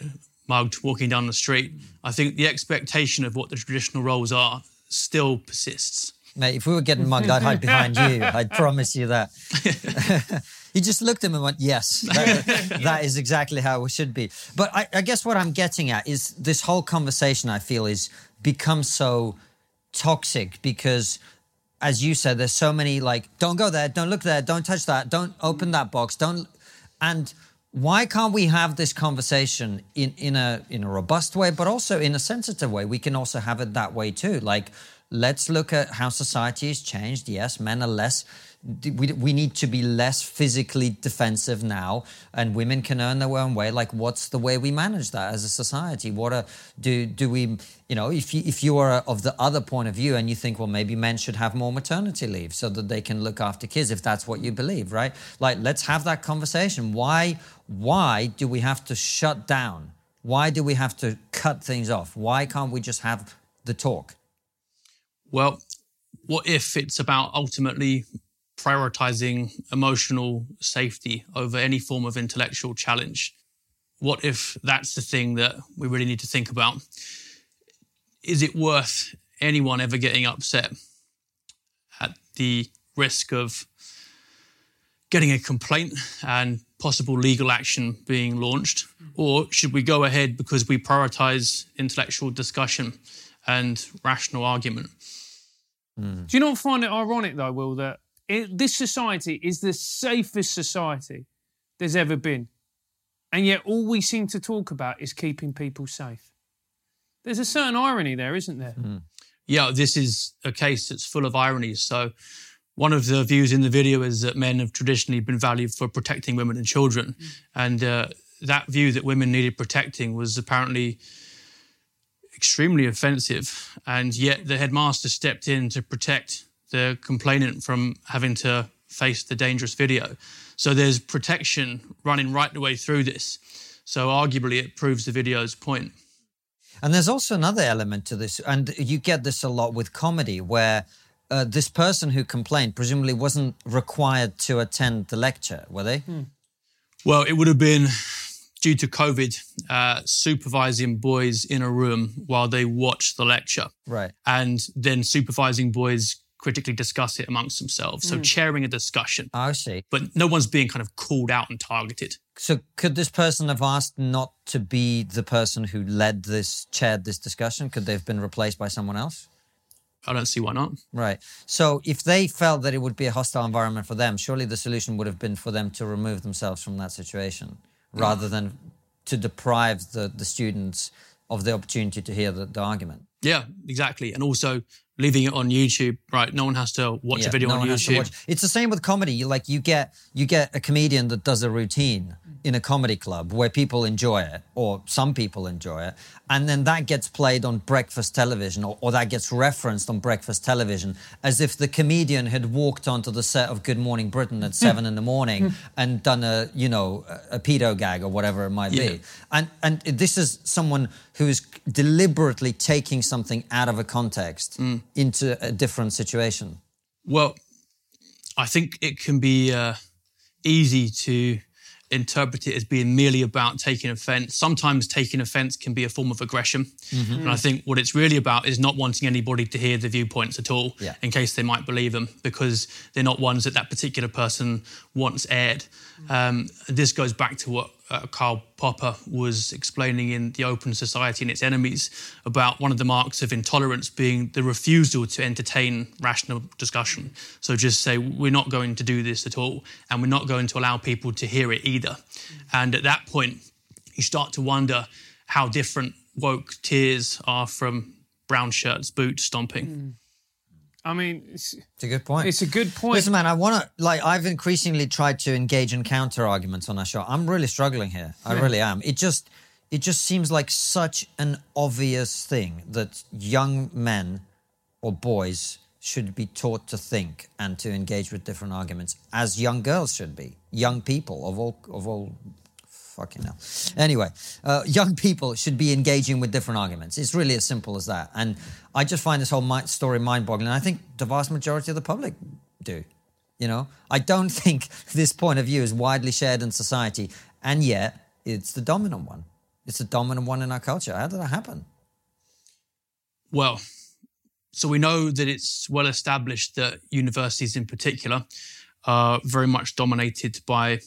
Speaker 3: mugged walking down the street. I think the expectation of what the traditional roles are still persists.
Speaker 2: Mate, if we were getting mugged, I'd hide behind you. I'd promise you that. he just looked at me and went, Yes, that, that is exactly how it should be. But I, I guess what I'm getting at is this whole conversation, I feel, is become so toxic because as you said, there's so many like, don't go there, don't look there, don't touch that, don't open that box, don't. And why can't we have this conversation in, in a in a robust way, but also in a sensitive way? We can also have it that way too. Like, let's look at how society has changed. Yes, men are less we, we need to be less physically defensive now and women can earn their own way. Like what's the way we manage that as a society? What are, do do we you know if you if you are of the other point of view and you think well maybe men should have more maternity leave so that they can look after kids if that's what you believe right? Like let's have that conversation. Why why do we have to shut down? Why do we have to cut things off? Why can't we just have the talk
Speaker 3: well what if it's about ultimately prioritizing emotional safety over any form of intellectual challenge. What if that's the thing that we really need to think about? Is it worth anyone ever getting upset at the risk of getting a complaint and possible legal action being launched? Or should we go ahead because we prioritize intellectual discussion and rational argument? Mm.
Speaker 1: Do you not find it ironic, though, Will, that it, this society is the safest society there's ever been, and yet all we seem to talk about is keeping people safe? There's a certain irony there, isn't there? Mm.
Speaker 3: yeah, this is a case that's full of ironies. So, one of the views in the video is that men have traditionally been valued for protecting women and children. Mm. And uh, that view that women needed protecting was apparently extremely offensive. And yet, the headmaster stepped in to protect the complainant from having to face the dangerous video. So, there's protection running right the way through this. So, arguably, it proves the video's point.
Speaker 2: And there's also another element to this, and you get this a lot with comedy, where uh, this person who complained presumably wasn't required to attend the lecture, were they?
Speaker 3: Well, it would have been due to COVID, uh, supervising boys in a room while they watch the lecture,
Speaker 2: Right.
Speaker 3: and then supervising boys critically discuss it amongst themselves. So chairing a discussion,
Speaker 2: I see.
Speaker 3: but no one's being kind of called out and targeted.
Speaker 2: So could this person have asked not to be the person who led this, chaired this discussion? Could they have been replaced by someone else?
Speaker 3: I don't see why not.
Speaker 2: Right. So if they felt that it would be a hostile environment for them, surely the solution would have been for them to remove themselves from that situation rather than to deprive the, the students of the opportunity to hear the, the argument.
Speaker 3: Yeah, exactly. And also leaving it on YouTube, right? No one has to watch
Speaker 2: Yeah,
Speaker 3: a video
Speaker 2: no
Speaker 3: on
Speaker 2: one has to
Speaker 3: YouTube.
Speaker 2: It's the same with comedy. You like you get you get a comedian that does a routine in a comedy club where people enjoy it, or some people enjoy it, and then that gets played on breakfast television, or, or that gets referenced on breakfast television, as if the comedian had walked onto the set of Good Morning Britain at hmm. seven in the morning hmm. and done a you know a, a pedo gag or whatever it might
Speaker 3: Yeah.
Speaker 2: be. And and this is someone who is deliberately taking something out of a context hmm. into a different situation.
Speaker 3: Well, I think it can be uh, easy to interpret it as being merely about taking offense. Sometimes taking offense can be a form of aggression. And I think what it's really about is not wanting anybody to hear the viewpoints at all
Speaker 2: Yeah.
Speaker 3: in case they might believe them because they're not ones that that particular person wants aired. Um, this goes back to what uh, Karl Popper was explaining in The Open Society and Its Enemies about one of the marks of intolerance being the refusal to entertain rational discussion. So just say, we're not going to do this at all, and we're not going to allow people to hear it either. And at that point, you start to wonder how different woke tears are from brown shirts, boot stomping.
Speaker 1: I mean, it's,
Speaker 2: It's a good point.
Speaker 1: it's a good point.
Speaker 2: Listen, man, I want to like. I've increasingly tried to engage in counter arguments on our show. I'm really struggling here. I really am. It just, it just seems like such an obvious thing that young men or boys should be taught to think and to engage with different arguments, as young girls should be. Young people of all of all. Fucking hell. Anyway, uh, young people should be engaging with different arguments. It's really as simple as that. And I just find this whole story mind boggling. I think the vast majority of the public do. You know, I don't think this point of view is widely shared in society, and yet it's the dominant one. It's the dominant one in our culture. How did that happen?
Speaker 3: Well, so we know that it's well established that universities in particular are very much dominated by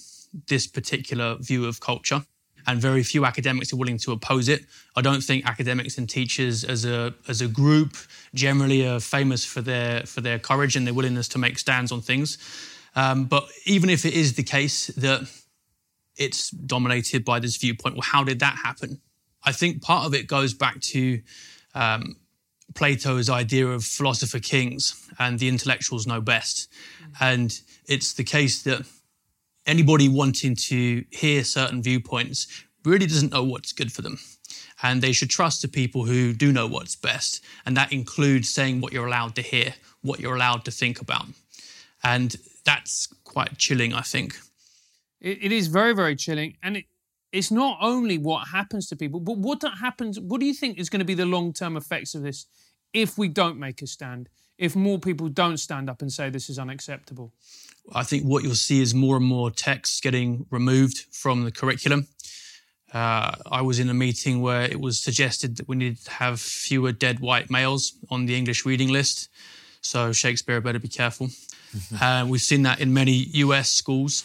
Speaker 3: this particular view of culture. And very few academics are willing to oppose it. I don't think academics and teachers, as a as a group, generally are famous for their for their courage and their willingness to make stands on things. Um, but even if it is the case that it's dominated by this viewpoint, well, how did that happen? I think part of it goes back to um, Plato's idea of philosopher kings and the intellectuals know best. And it's the case that anybody wanting to hear certain viewpoints really doesn't know what's good for them. And they should trust the people who do know what's best. And that includes saying what you're allowed to hear, what you're allowed to think about. And that's quite chilling, I think.
Speaker 1: It, it is very, very chilling, and it, it's not only what happens to people, but what happens. What do you think is going to be the long-term effects of this if we don't make a stand? If more people don't stand up and say this is unacceptable?
Speaker 3: I think what you'll see is more and more texts getting removed from the curriculum. Uh, I was in a meeting where it was suggested that we needed to have fewer dead white males on the English reading list. So Shakespeare better be careful. uh, we've seen that in many US schools.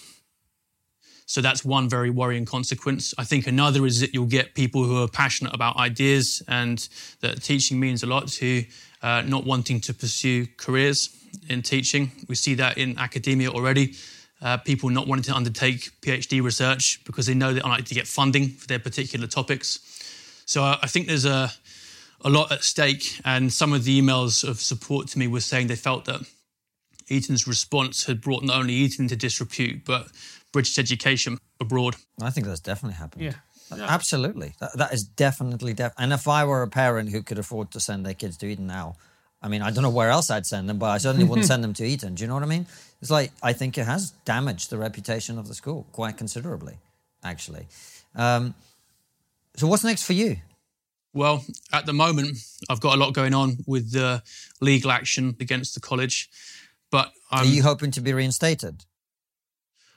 Speaker 3: So that's one very worrying consequence. I think another is that you'll get people who are passionate about ideas and that teaching means a lot to uh, not wanting to pursue careers in teaching. We see that in academia already. Uh, people not wanting to undertake PhD research because they know they're unlikely to get funding for their particular topics. So uh, I think there's a, a lot at stake. And some of the emails of support to me were saying they felt that Eton's response had brought not only Eton into disrepute, but British education abroad.
Speaker 2: I think that's definitely happened.
Speaker 1: Yeah.
Speaker 2: Absolutely. That, that is definitely def- And if I were a parent who could afford to send their kids to Eton now, I mean, I don't know where else I'd send them, but I certainly wouldn't send them to Eton. Do you know what I mean? It's like I think it has damaged the reputation of the school quite considerably, actually. Um, so what's next for you?
Speaker 3: Well, at the moment, I've got a lot going on with the legal action against the college, but I'm,
Speaker 2: Are you hoping to be reinstated?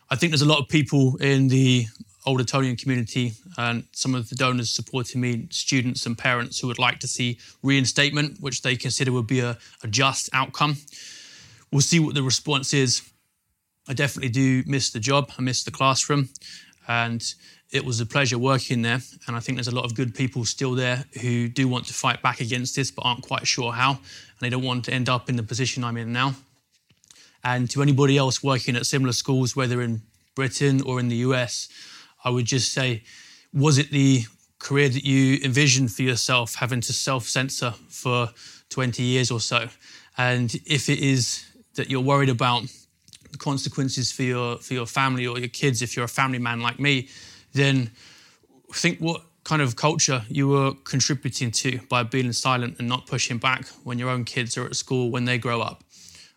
Speaker 3: I think there's a lot of people in the old Etonian community and some of the donors supporting me, students and parents who would like to see reinstatement, which they consider would be a, a just outcome. We'll see what the response is. I definitely do miss the job. I miss the classroom. And it was a pleasure working there. And I think there's a lot of good people still there who do want to fight back against this, but aren't quite sure how. And they don't want to end up in the position I'm in now. And to anybody else working at similar schools, whether in Britain or in the US, I would just say, was it the career that you envisioned for yourself, having to self censor for 20 years or so? And if it is that you're worried about the consequences for your, for your family or your kids, if you're a family man like me, then think what kind of culture you were contributing to by being silent and not pushing back when your own kids are at school when they grow up.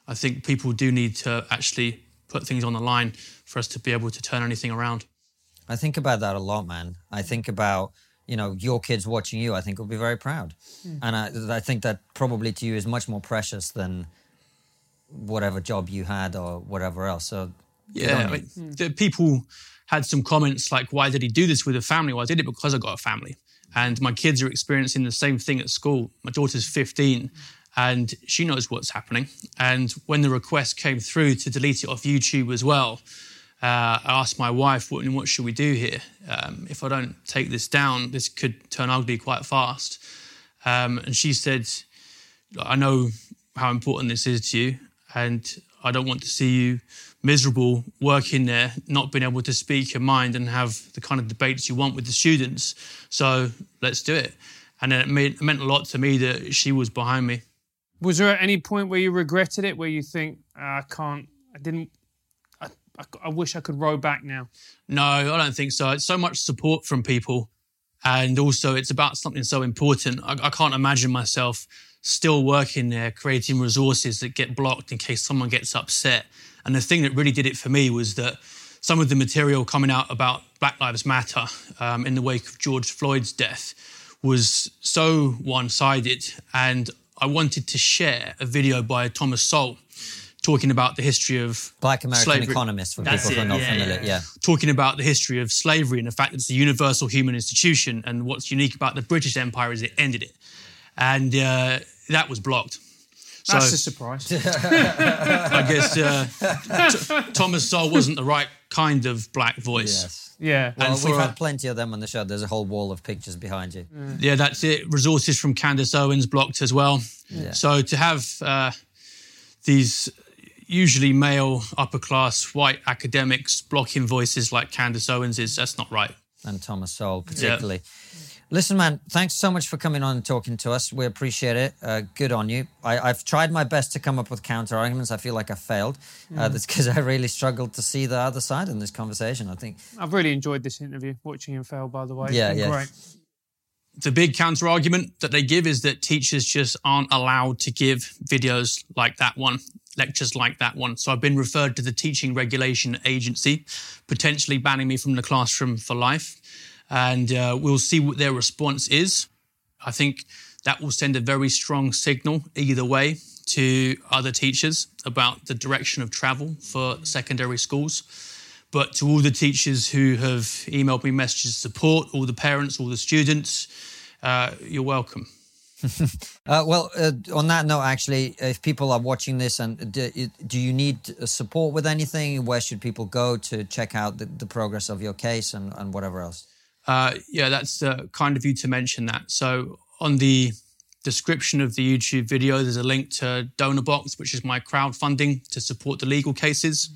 Speaker 3: I think people do need to actually put things on the line for us to be able to turn anything around.
Speaker 2: I think about that a lot, man. I mm. think about you know your kids watching you. I think will be very proud, mm. and I, I think that probably to you is much more precious than whatever job you had or whatever else. So
Speaker 3: Yeah,
Speaker 2: on
Speaker 3: I
Speaker 2: you.
Speaker 3: mean, the people had some comments like, "Why did he do this with a family?" Well, I did it because I got a family, and my kids are experiencing the same thing at school. My daughter's 15, and she knows what's happening. And when the request came through to delete it off YouTube as well, uh, I asked my wife, "What, what should we do here? Um, if I don't take this down, this could turn ugly quite fast." Um, and she said, I know how important this is to you, and I don't want to see you miserable working there, not being able to speak your mind and have the kind of debates you want with the students. So let's do it. And then it, made, it meant a lot to me that she was behind me.
Speaker 1: Was there at any point where you regretted it, where you think, "Ah, I can't, I didn't, I, I, wish I could row back now?
Speaker 3: No, I don't think so. It's so much support from people. And also, it's about something so important. I, I can't imagine myself still working there, creating resources that get blocked in case someone gets upset. And the thing that really did it for me was that some of the material coming out about Black Lives Matter um, in the wake of George Floyd's death was so one sided. And I wanted to share a video by Thomas Sowell talking about the history of
Speaker 2: Black American
Speaker 3: slavery.
Speaker 2: economist for
Speaker 3: That's
Speaker 2: people who are not
Speaker 3: yeah,
Speaker 2: familiar.
Speaker 3: yeah.
Speaker 2: Yeah.
Speaker 3: talking about the history of slavery and the fact that it's a universal human institution. And what's unique about the British Empire is it ended it. And uh, that was blocked. So
Speaker 1: That's a surprise.
Speaker 3: I guess uh, T- Thomas Sowell wasn't the right kind of black voice.
Speaker 2: Yes.
Speaker 1: yeah.
Speaker 2: Well,
Speaker 3: And
Speaker 2: we've
Speaker 3: a-
Speaker 2: had plenty of them on the show. There's a whole wall of pictures behind you.
Speaker 3: Yeah, that's it. Resources from Candace Owens blocked as well.
Speaker 2: Yeah.
Speaker 3: So to have uh, these usually male, upper class, white academics blocking voices like Candace Owens is that's not right.
Speaker 2: and Thomas Sowell particularly. Listen, man, thanks so much for coming on and talking to us. We appreciate it. Uh, good on you. I, I've tried my best to come up with counter arguments. I feel like I failed. Uh, that's because I really struggled to see the other side in this conversation. I think.
Speaker 1: I've really enjoyed this interview, watching him fail, by the way.
Speaker 2: Yeah, yeah.
Speaker 1: Great.
Speaker 3: The big counter argument that they give is that teachers just aren't allowed to give videos like that one, lectures like that one. So I've been referred to the Teaching Regulation Agency, potentially banning me from the classroom for life. And uh, we'll see what their response is. I think that will send a very strong signal either way to other teachers about the direction of travel for secondary schools. But to all the teachers who have emailed me messages of support, all the parents, all the students, uh, you're welcome.
Speaker 2: Uh, well, uh, on that note, actually, if people are watching this and do, do you need support with anything? Where should people go to check out the, the progress of your case and, and whatever else?
Speaker 3: Uh, yeah, that's uh, kind of you to mention that. So on the description of the YouTube video, there's a link to DonorBox, which is my crowdfunding to support the legal cases.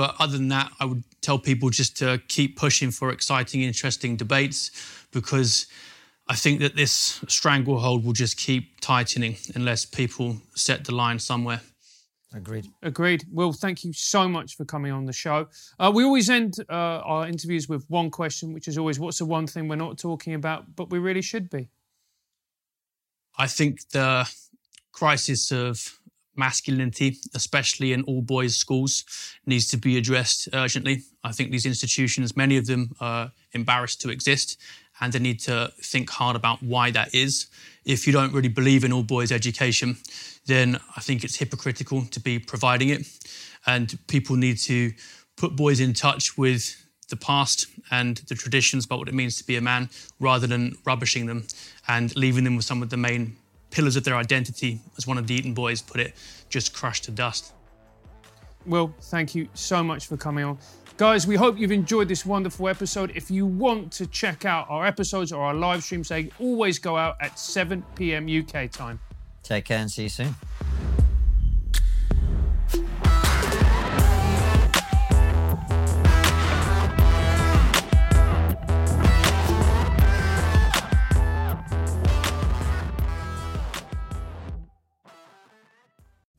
Speaker 3: But other than that, I would tell people just to keep pushing for exciting, interesting debates because I think that this stranglehold will just keep tightening unless people set the line somewhere.
Speaker 2: Agreed.
Speaker 1: Agreed. Will, thank you so much for coming on the show. Uh, we always end uh, our interviews with one question, which is always what's the one thing we're not talking about, but we really should be?
Speaker 3: I think the crisis of masculinity, especially in all boys schools, needs to be addressed urgently. I think these institutions, many of them, are embarrassed to exist and they need to think hard about why that is. If you don't really believe in all boys education, then I think it's hypocritical to be providing it. And people need to put boys in touch with the past and the traditions about what it means to be a man rather than rubbishing them and leaving them with some of the main pillars of their identity, as one of the Eton boys put it, just crushed to dust.
Speaker 1: Well, thank you so much for coming on. Guys, we hope you've enjoyed this wonderful episode. If you want to check out our episodes or our live streams, they always go out at 7 p.m. UK time.
Speaker 2: Take care and see you soon.